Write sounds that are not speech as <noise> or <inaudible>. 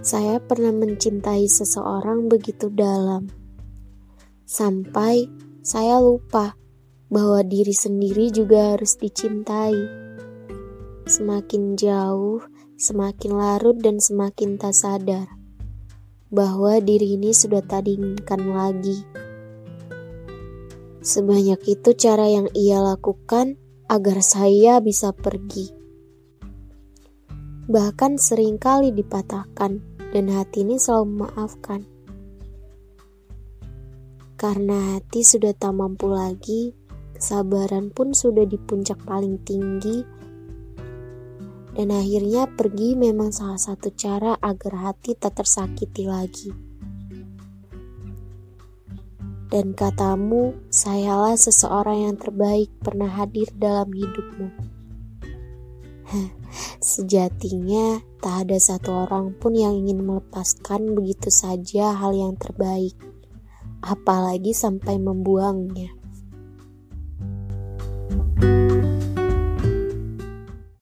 Saya pernah mencintai seseorang begitu dalam, sampai saya lupa bahwa diri sendiri juga harus dicintai. Semakin jauh, semakin larut, dan semakin tak sadar bahwa diri ini sudah tak diinginkan lagi. Sebanyak itu cara yang ia lakukan agar saya bisa pergi bahkan sering kali dipatahkan, dan hati ini selalu memaafkan. Karena hati sudah tak mampu lagi, kesabaran pun sudah di puncak paling tinggi, dan akhirnya pergi memang salah satu cara agar hati tak tersakiti lagi. Dan katamu, sayalah seseorang yang terbaik pernah hadir dalam hidupmu. <laughs> Sejatinya, tak ada satu orang pun yang ingin melepaskan begitu saja hal yang terbaik, apalagi sampai membuangnya.